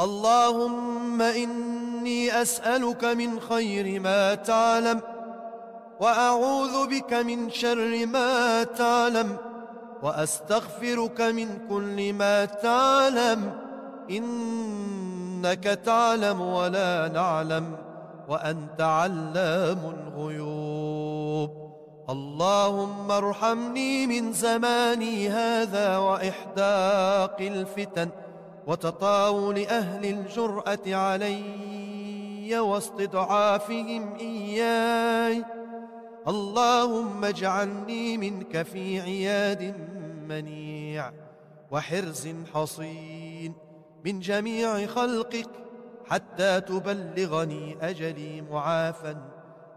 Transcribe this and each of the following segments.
اللهم إني أسألك من خير ما تعلم وأعوذ بك من شر ما تعلم وأستغفرك من كل ما تعلم إنك تعلم ولا نعلم وأنت علام الغيوب. اللهم ارحمني من زماني هذا وإحداق الفتن وتطاول أهل الجرأة علي واستضعافهم إياي. اللهم اجعلني منك في عياد منيع وحرز حصين من جميع خلقك حتى تبلغني أجلي معافا.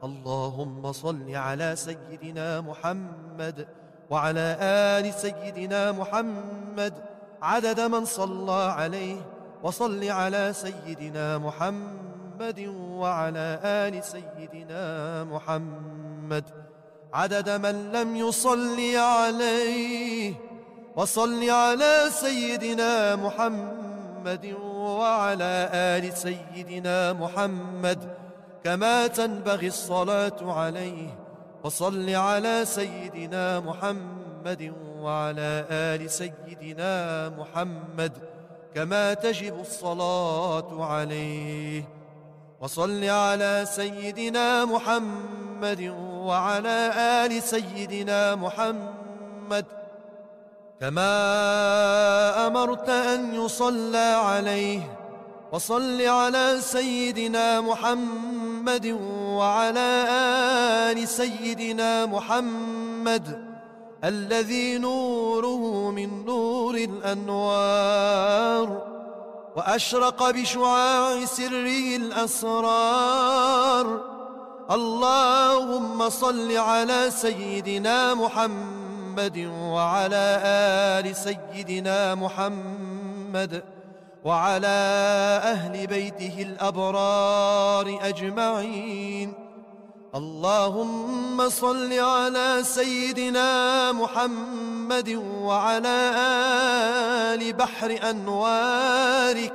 اللهم صل على سيدنا محمد وعلى آل سيدنا محمد عدد من صلى عليه وصل على سيدنا محمد وعلى آل سيدنا محمد. عدد من لم يصل عليه وصل على سيدنا محمد وعلى آل سيدنا محمد. كما تنبغي الصلاة عليه وصل على سيدنا محمد وعلى آل سيدنا محمد كما تجب الصلاة عليه. وصل على سيدنا محمد وعلى آل سيدنا محمد كما أمرت أن يصلى عليه. وصل على سيدنا محمد وعلى آل سيدنا محمد الذي نوره من نور الأنوار وأشرق بشعاع سره الأسرار. اللهم صل على سيدنا محمد وعلى آل سيدنا محمد وعلى أهل بيته الأبرار أجمعين. اللهم صل على سيدنا محمد وعلى آل بحر أنوارك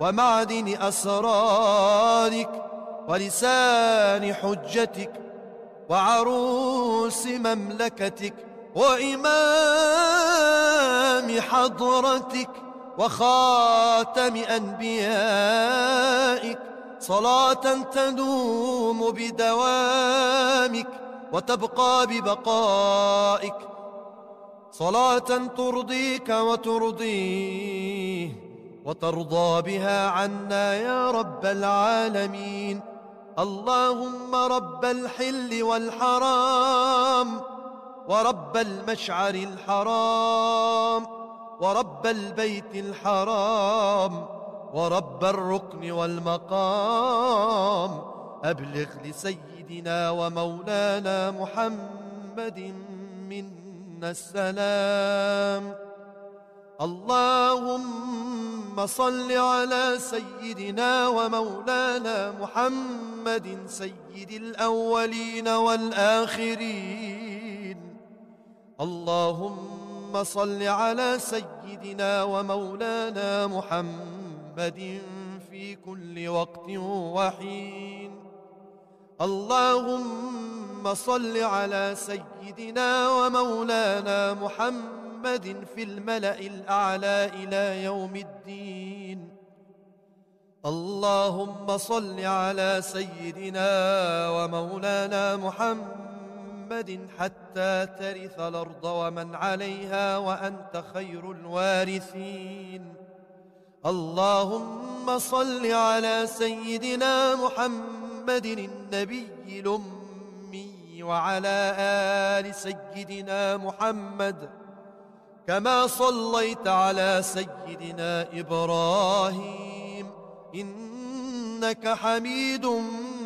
ومعدن أسرارك ولسان حجتك وعروس مملكتك وإمام حضرتك وخاتم أنبيائك صلاة تدوم بدوامك وتبقى ببقائك. صلاة ترضيك وترضيه وترضى بها عنا يا رب العالمين. اللهم رب الحل والحرام ورب المشعر الحرام ورب البيت الحرام ورب الركن والمقام. أبلغ لسيدنا ومولانا محمد منا السلام. اللهم صل على سيدنا ومولانا محمد سيد الأولين والآخرين. اللهم صل على سيدنا ومولانا محمد في كل وقت وحين. اللهم صل على سيدنا ومولانا محمد في الملأ الأعلى إلى يوم الدين. اللهم صل على سيدنا ومولانا محمد محمد حتى ترث الأرض ومن عليها وأنت خير الوارثين. اللهم صل على سيدنا محمد النبي الأمي وعلى آل سيدنا محمد كما صليت على سيدنا إبراهيم إنك حميد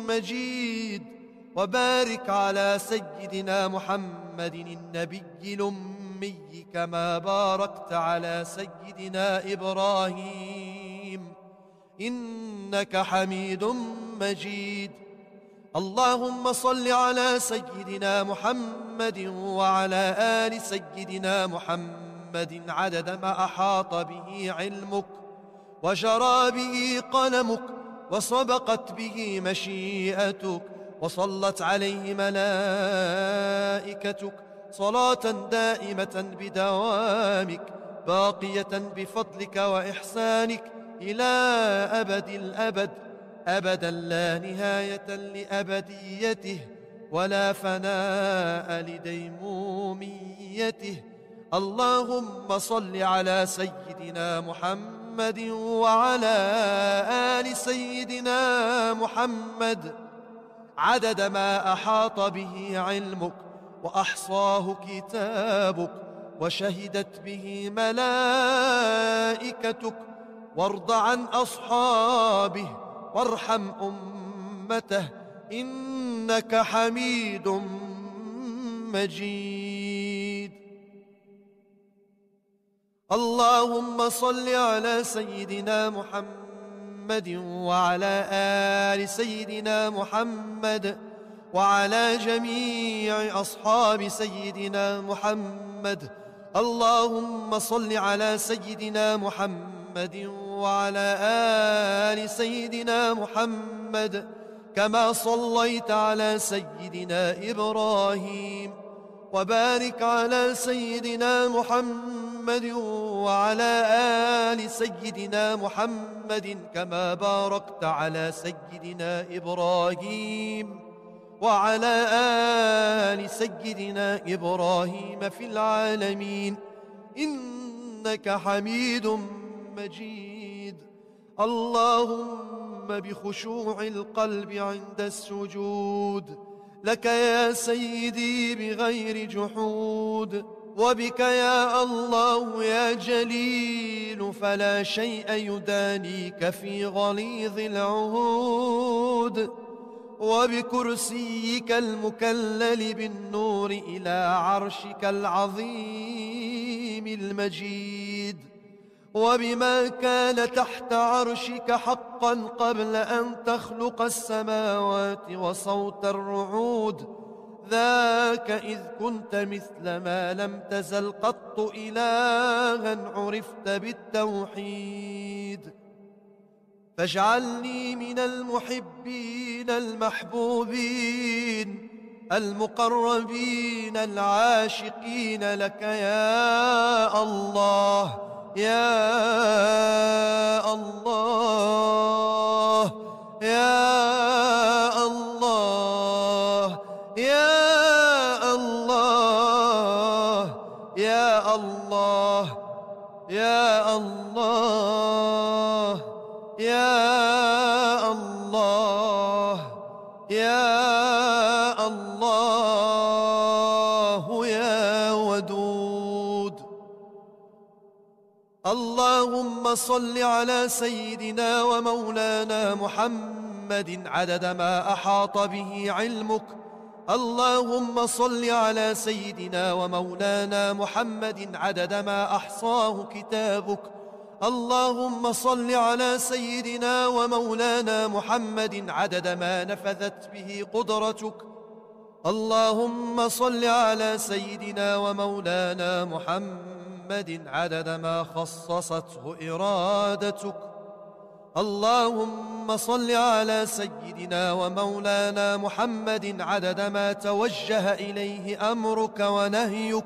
مجيد وبارك على سيدنا محمد النبي الأمي كما باركت على سيدنا إبراهيم. إنك حميد مجيد. اللهم صل على سيدنا محمد وعلى آل سيدنا محمد عدد ما أحاط به علمك وجرى به قلمك وصبقت به مشيئتك وصلت عليه ملائكتك صلاة دائمة بدوامك باقية بفضلك وإحسانك إلى أبد الأبد. أبدا لا نهاية لأبديته ولا فناء لديموميته. اللهم صل على سيدنا محمد وعلى آل سيدنا محمد. عدد ما أحاط به علمك وأحصاه كتابك وشهدت به ملائكتك وارض عن أصحابه وارحم أمته إنك حميد مجيد. اللهم صل على سيدنا محمد وعلى آل سيدنا محمد وعلى جميع أصحاب سيدنا محمد. اللهم صل على سيدنا محمد وعلى آل سيدنا محمد كما صليت على سيدنا إبراهيم. وبارك على سيدنا محمد وعلى آل سيدنا محمد كما باركت على سيدنا إبراهيم. وعلى آل سيدنا إبراهيم في العالمين. إنك حميد مجيد. اللهم بخشوع القلب عند السجود. لك يا سيدي بغير جحود. وبك يا الله يا جليل. فلا شيء يدانيك في غليظ العهود. وبكرسيك المكلل بالنور إلى عرشك العظيم المجيد. وبما كان تحت عرشك حقا قبل أن تخلق السماوات وصوت الرعود ذاك إذ كنت مثل ما لم تزل قط إلها عرفت بالتوحيد. فاجعلني من المحبين المحبوبين المقربين العاشقين لك يا الله يا الله. صل على سيدنا ومولانا محمد عدد ما أحاط به علمك. اللهم صل على سيدنا ومولانا محمد عدد ما أحصاه كتابك. اللهم صل على سيدنا ومولانا محمد عدد ما نفذت به قدرتك. اللهم صل على سيدنا ومولانا محمد عدد ما خصصته إرادتك. اللهم صل على سيدنا ومولانا محمد عدد ما توجه إليه أمرك ونهيك.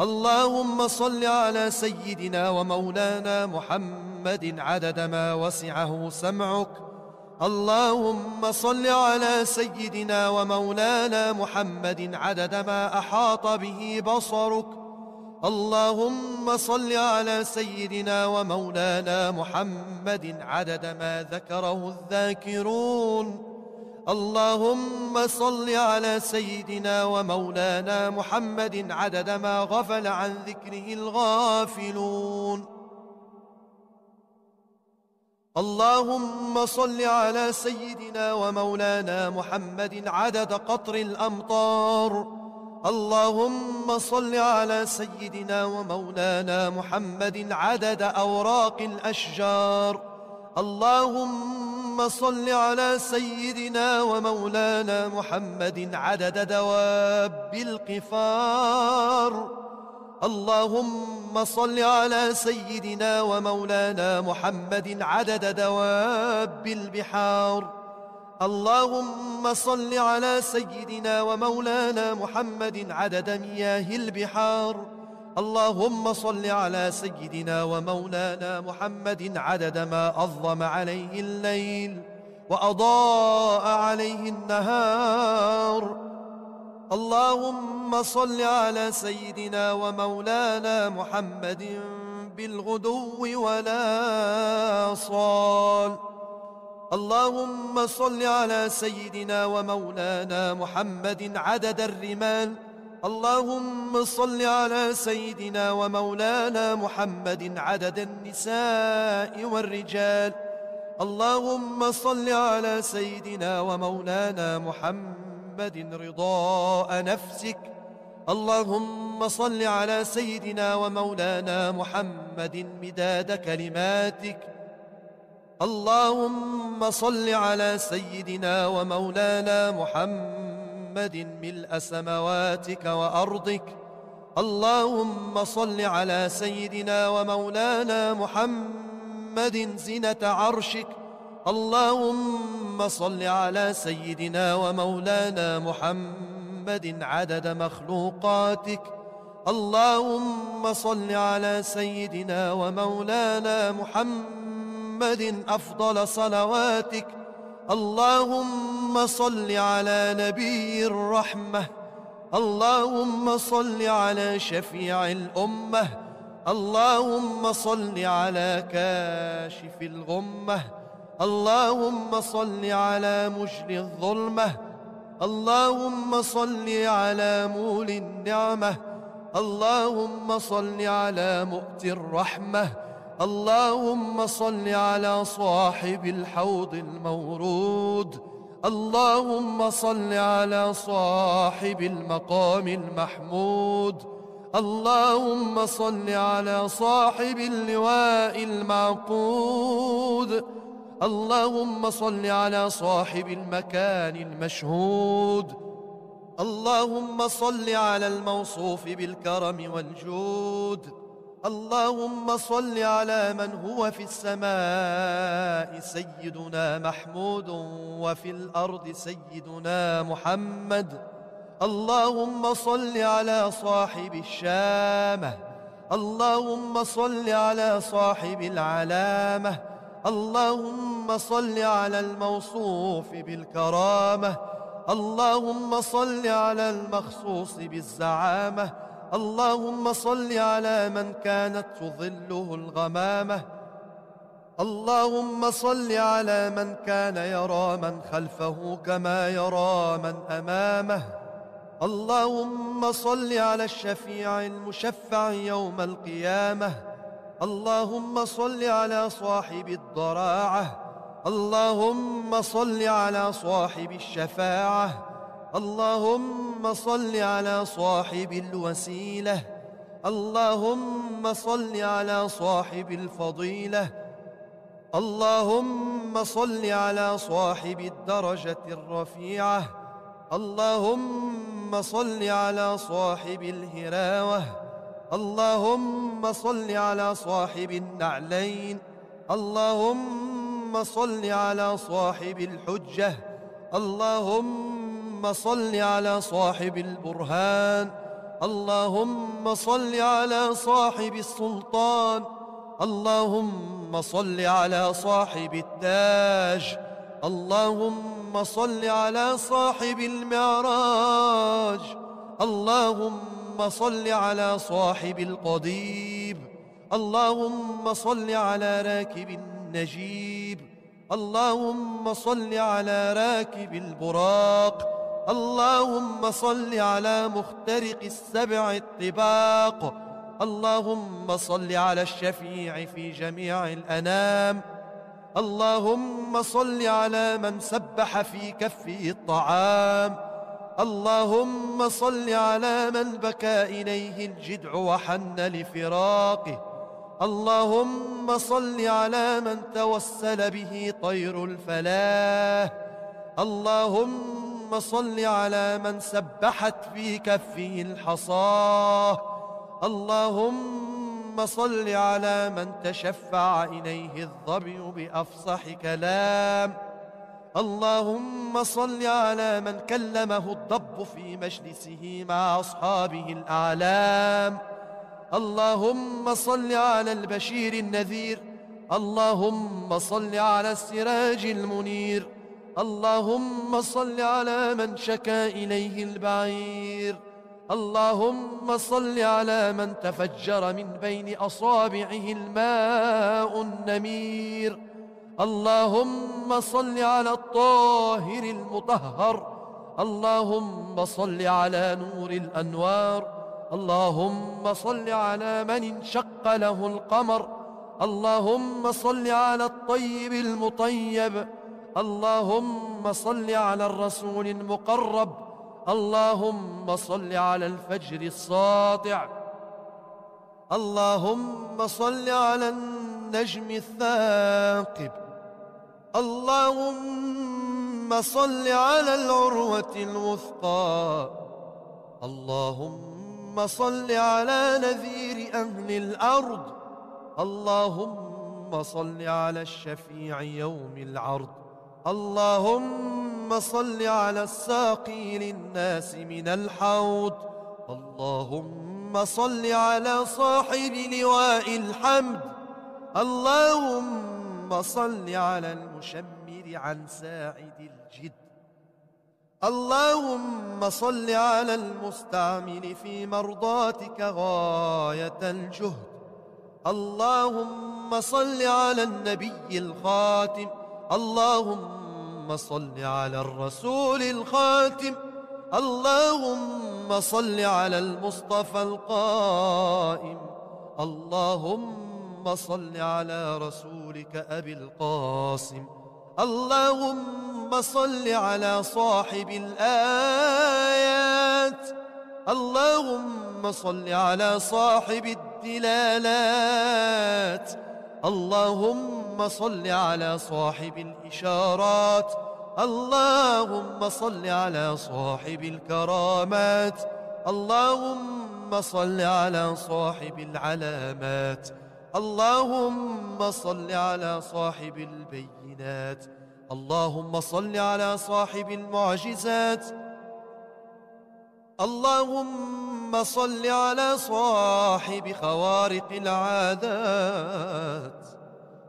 اللهم صل على سيدنا ومولانا محمد عدد ما وسعه سمعك. اللهم صل على سيدنا ومولانا محمد عدد ما أحاط به بصرك. اللهم صل على سيدنا ومولانا محمد عدد ما ذكره الذاكرون. اللهم صل على سيدنا ومولانا محمد عدد ما غفل عن ذكره الغافلون. اللهم صل على سيدنا ومولانا محمد عدد قطر الأمطار. اللهم صل على سيدنا ومولانا محمد عدد أوراق الأشجار. اللهم صل على سيدنا ومولانا محمد عدد دواب القفار. اللهم صل على سيدنا ومولانا محمد عدد دواب البحار. اللهم صل على سيدنا ومولانا محمد عدد مياه البحار. اللهم صل على سيدنا ومولانا محمد عدد ما أظلم عليه الليل وأضاء عليه النهار. اللهم صل على سيدنا ومولانا محمد بالغدو ولا صال. اللهم صل على سيدنا ومولانا محمد عدد الرمال. اللهم صل على سيدنا ومولانا محمد عدد النساء والرجال. اللهم صل على سيدنا ومولانا محمد رضاء نفسك. اللهم صل على سيدنا ومولانا محمد مداد كلماتك. اللهم صل على سيدنا ومولانا محمد ملء سمواتك وأرضك. اللهم صل على سيدنا ومولانا محمد زنة عرشك. اللهم صل على سيدنا ومولانا محمد عدد مخلوقاتك. اللهم صل على سيدنا ومولانا محمد أفضل صلواتك. اللهم صل على نبي الرحمة. اللهم صل على شفيع الأمة. اللهم صل على كاشف الغمة. اللهم صل على مجري الظلمة. اللهم صل على مول النعمة. اللهم صل على مؤتي الرحمة. اللهم صل على صاحب الحوض المورود. اللهم صل على صاحب المقام المحمود. اللهم صل على صاحب اللواء المعقود. اللهم صل على صاحب المكان المشهود. اللهم صل على الموصوف بالكرم والجود. اللهم صل على من هو في السماء سيدنا محمود وفي الأرض سيدنا محمد. اللهم صل على صاحب الشامة. اللهم صل على صاحب العلامة. اللهم صل على الموصوف بالكرامة. اللهم صل على المخصوص بالزعامة. اللهم صل على من كانت تظله الغمامة. اللهم صل على من كان يرى من خلفه كما يرى من أمامه. اللهم صل على الشفيع المشفع يوم القيامة. اللهم صل على صاحب الضراعة. اللهم صل على صاحب الشفاعة. اللهم صل على صاحب الوسيلة. اللهم صل على صاحب الفضيلة. اللهم صل على صاحب الدرجة الرفيعة. اللهم صل على صاحب الهراوة اللهم صل على صاحب النعلين. اللهم صل على صاحب الحجة. اللهم صل على صاحب البرهان. اللهم صل على صاحب السلطان. اللهم صل على صاحب التاج. اللهم صل على صاحب المعراج. اللهم صل على صاحب القضيب. اللهم صل على راكب النجيب. اللهم صل على راكب البراق. اللهم صل على مخترق السبع الطباق. اللهم صل على الشفيع في جميع الأنام. اللهم صل على من سبح في كفه الطعام. اللهم صل على من بكى إليه الجدع وحن لفراقه. اللهم صل على من توسل به طير الفلاح. اللهم صل على من سبحت في كفه الحصاة. اللهم صل على من تشفع إليه الظبي بأفصح كلام. اللهم صل على من كلمه الضب في مجلسه مع أصحابه الأعلام. اللهم صل على البشير النذير. اللهم صل على السراج المنير. اللهم صل على من شكا إليه البعير. اللهم صل على من تفجر من بين أصابعه الماء النمير. اللهم صل على الطاهر المطهر. اللهم صل على نور الأنوار. اللهم صل على من انشق له القمر. اللهم صل على الطيب المطيب. اللهم صل على الرسول المقرب. اللهم صل على الفجر الساطع. اللهم صل على النجم الثاقب. اللهم صل على العروة الوثقى. اللهم صل على نذير أهل الأرض. اللهم صل على الشفيع يوم العرض. اللهم صل على الساقي للناس من الحوض. اللهم صل على صاحب لواء الحمد. اللهم صل على المشمر عن ساعد الجد. اللهم صل على المستعمل في مرضاتك غاية الجهد. اللهم صل على النبي الخاتم. اللهم صل على الرسول الخاتم. اللهم صل على المصطفى القائم. اللهم صل على رسولك أبي القاسم. اللهم صل على صاحب الآيات. اللهم صل على صاحب الدلالات. اللهم صل على صاحب الإشارات. اللهم صل على صاحب الكرامات. اللهم صل على صاحب العلامات. اللهم صل على صاحب البينات. اللهم صل على صاحب المعجزات. اللهم صل على صاحب خوارق العادات.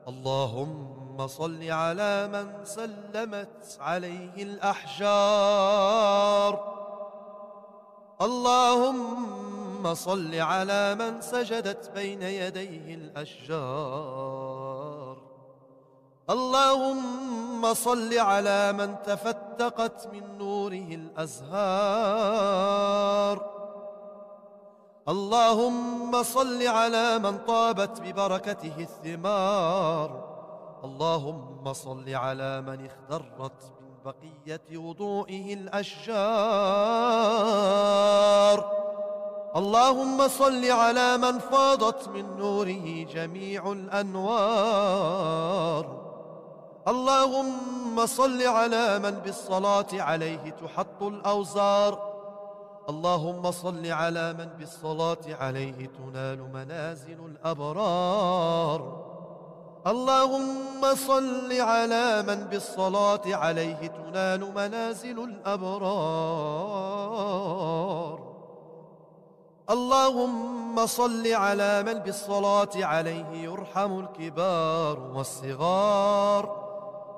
اللهم صل على من سلمت عليه الأحجار. اللهم صل على من سجدت بين يديه الأشجار. اللهم صل على من تفتقت من نوره الأزهار. اللهم صل على من طابت ببركته الثمار. اللهم صل على من اخضرت من بقية وضوئه الأشجار. اللهم صل على من فاضت من نوره جميع الأنوار. اللهم صل على من بالصلاة عليه تحط الأوزار. اللهم صل على من بالصلاة عليه تنال منازل الأبرار. اللهم صل على من بالصلاة عليه تنال منازل الأبرار. اللهم صل على من بالصلاة عليه يرحم الكبار والصغار.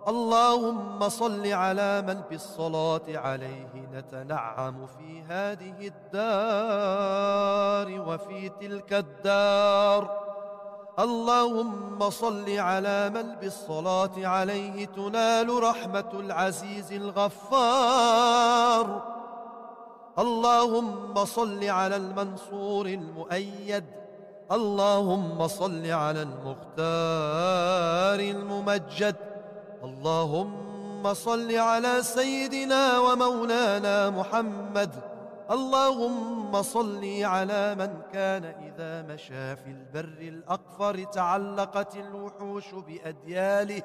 اللهم صل على من بالصلاة عليه نتنعم في هذه الدار وفي تلك الدار. اللهم صل على من بالصلاة عليه تنال رحمة العزيز الغفار. اللهم صل على المنصور المؤيد. اللهم صل على المختار الممجد. اللهم صل على سيدنا ومولانا محمد. اللهم صل على من كان إذا مشى في البر الأقفر تعلقت الوحوش بأدياله.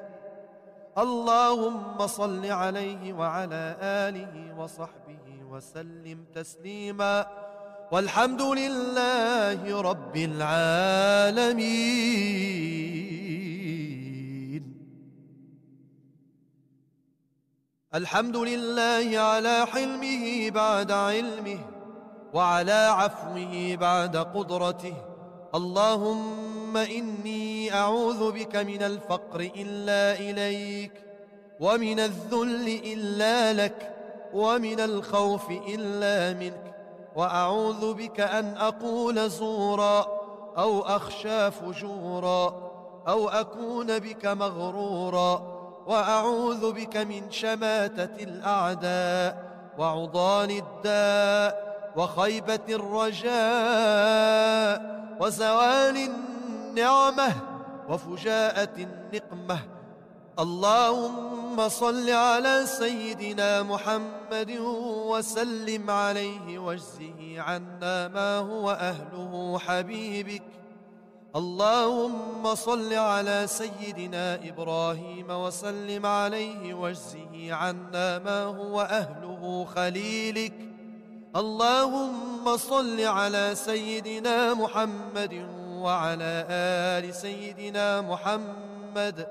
اللهم صل عليه وعلى آله وصحبه وسلم تسليما. والحمد لله رب العالمين. الحمد لله على حلمه بعد علمه وعلى عفوه بعد قدرته. اللهم إني أعوذ بك من الفقر إلا إليك ومن الذل إلا لك ومن الخوف إلا منك. وأعوذ بك أن أقول زورا أو أخشى فجورا أو أكون بك مغرورا. وأعوذ بك من شماتة الأعداء وعضال الداء وخيبة الرجاء وزوال النعمة وفجاءة النقمة. اللهم صل على سيدنا محمد وسلم عليه واجزه عنا ما هو أهله حبيبك. اللهم صل على سيدنا إبراهيم وسلم عليه واجزه عنا ما هو أهله خليلك. اللهم صل على سيدنا محمد وعلى آل سيدنا محمد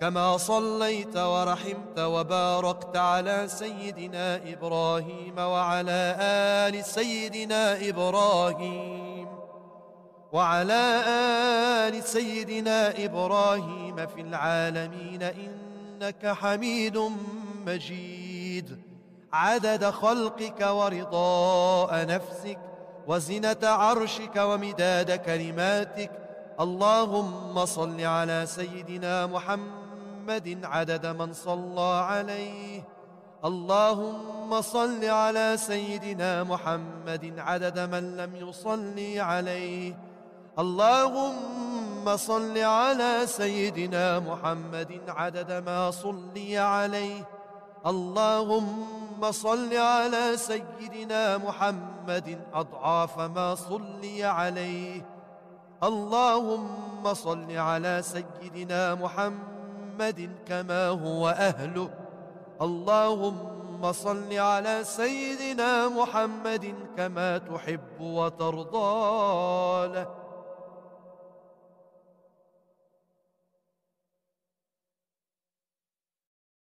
كما صليت ورحمت وباركت على سيدنا إبراهيم وعلى آل سيدنا إبراهيم. وعلى آل سيدنا إبراهيم في العالمين إنك حميد مجيد. عدد خلقك ورضاء نفسك وزنة عرشك ومداد كلماتك. اللهم صل على سيدنا محمد عدد من صلى عليه. اللهم صل على سيدنا محمد عدد من لم يصلي عليه. اللهم صل على سيدنا محمد عدد ما صلي عليه. اللهم صل على سيدنا محمد أضعاف ما صلي عليه. اللهم صل على سيدنا محمد كما هو أهله. اللهم صل على سيدنا محمد كما تحب وترضى له.